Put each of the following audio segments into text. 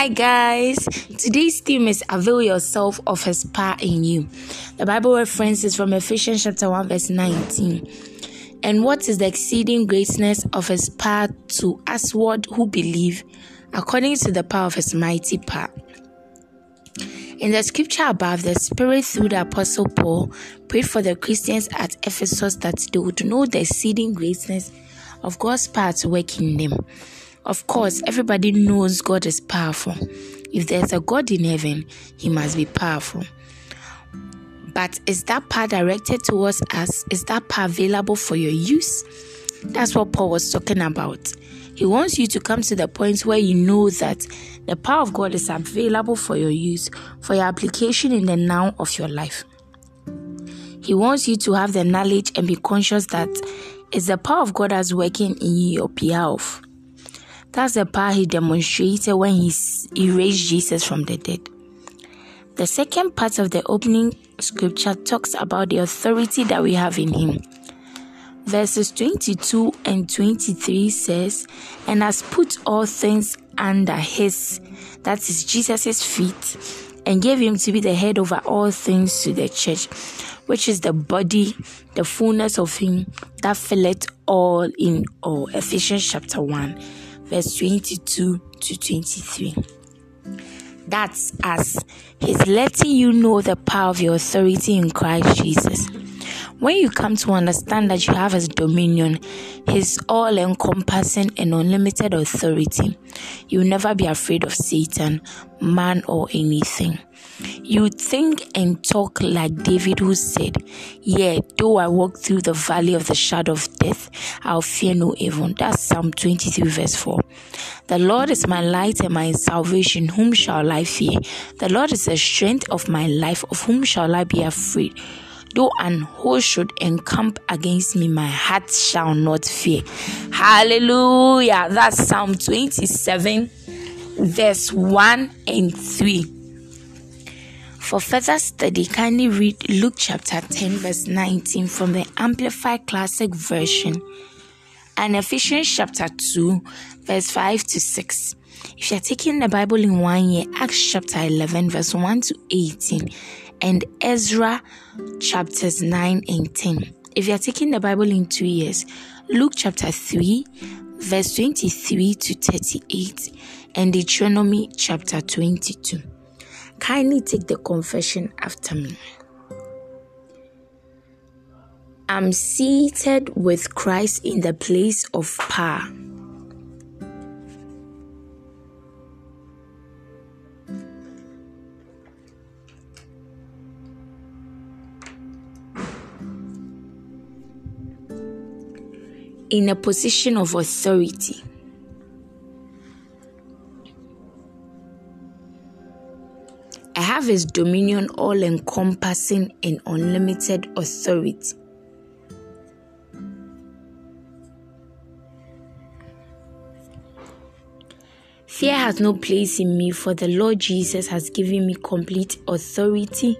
Hi guys, today's theme is avail yourself of his power in you. The Bible reference is from Ephesians chapter 1 verse 19. And what is the exceeding greatness of his power to usward who believe, according to the power of his mighty power? In the scripture above, the Spirit through the Apostle Paul prayed for the Christians at Ephesus that they would know the exceeding greatness of God's power to work in them. Of course, everybody knows God is powerful. If there's a God in heaven, he must be powerful. But is that power directed towards us? Is that power available for your use? That's what Paul was talking about. He wants you to come to the point where you know that the power of God is available for your use, for your application in the now of your life. He wants you to have the knowledge and be conscious that it's the power of God that's working in your behalf. That's the power he demonstrated when he, he raised Jesus from the dead. The second part of the opening scripture talks about the authority that we have in him. Verses 22 and 23 says, And has put all things under his, that is Jesus' feet, and gave him to be the head over all things to the church, which is the body, the fullness of him that filleth all in all. Ephesians chapter 1 verse 22 to 23. That's us. He's letting you know the power of your authority in Christ Jesus. When you come to understand that you have His dominion, His all encompassing and unlimited authority, you'll never be afraid of Satan, man, or anything. You think and talk like David, who said, Yea, though I walk through the valley of the shadow of death, I'll fear no evil. That's Psalm 23, verse 4. The Lord is my light and my salvation. Whom shall I fear? The Lord is the strength of my life. Of whom shall I be afraid? Though an host should encamp against me, my heart shall not fear. Hallelujah. That's Psalm 27, verse 1 and 3. For further study, kindly read Luke chapter 10, verse 19 from the Amplified Classic Version and Ephesians chapter 2, verse 5 to 6. If you're taking the Bible in one year, Acts chapter 11, verse 1 to 18, and Ezra chapters 9 and 10. If you're taking the Bible in two years, Luke chapter 3, verse 23 to 38, and Deuteronomy chapter 22. Kindly take the confession after me. I'm seated with Christ in the place of power. In a position of authority. Have his dominion all encompassing and unlimited authority. Fear has no place in me, for the Lord Jesus has given me complete authority.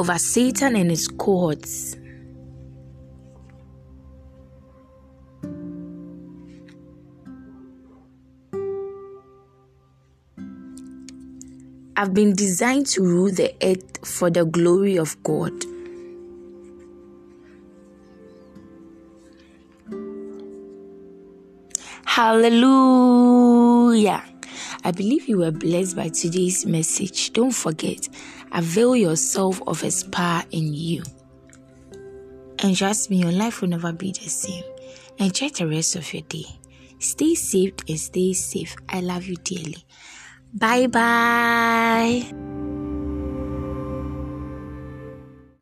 Over Satan and his cohorts. I've been designed to rule the earth for the glory of God. Hallelujah. I believe you were blessed by today's message. Don't forget, avail yourself of His power in you. And trust me, your life will never be the same. Enjoy the rest of your day. Stay safe and stay safe. I love you dearly. Bye bye.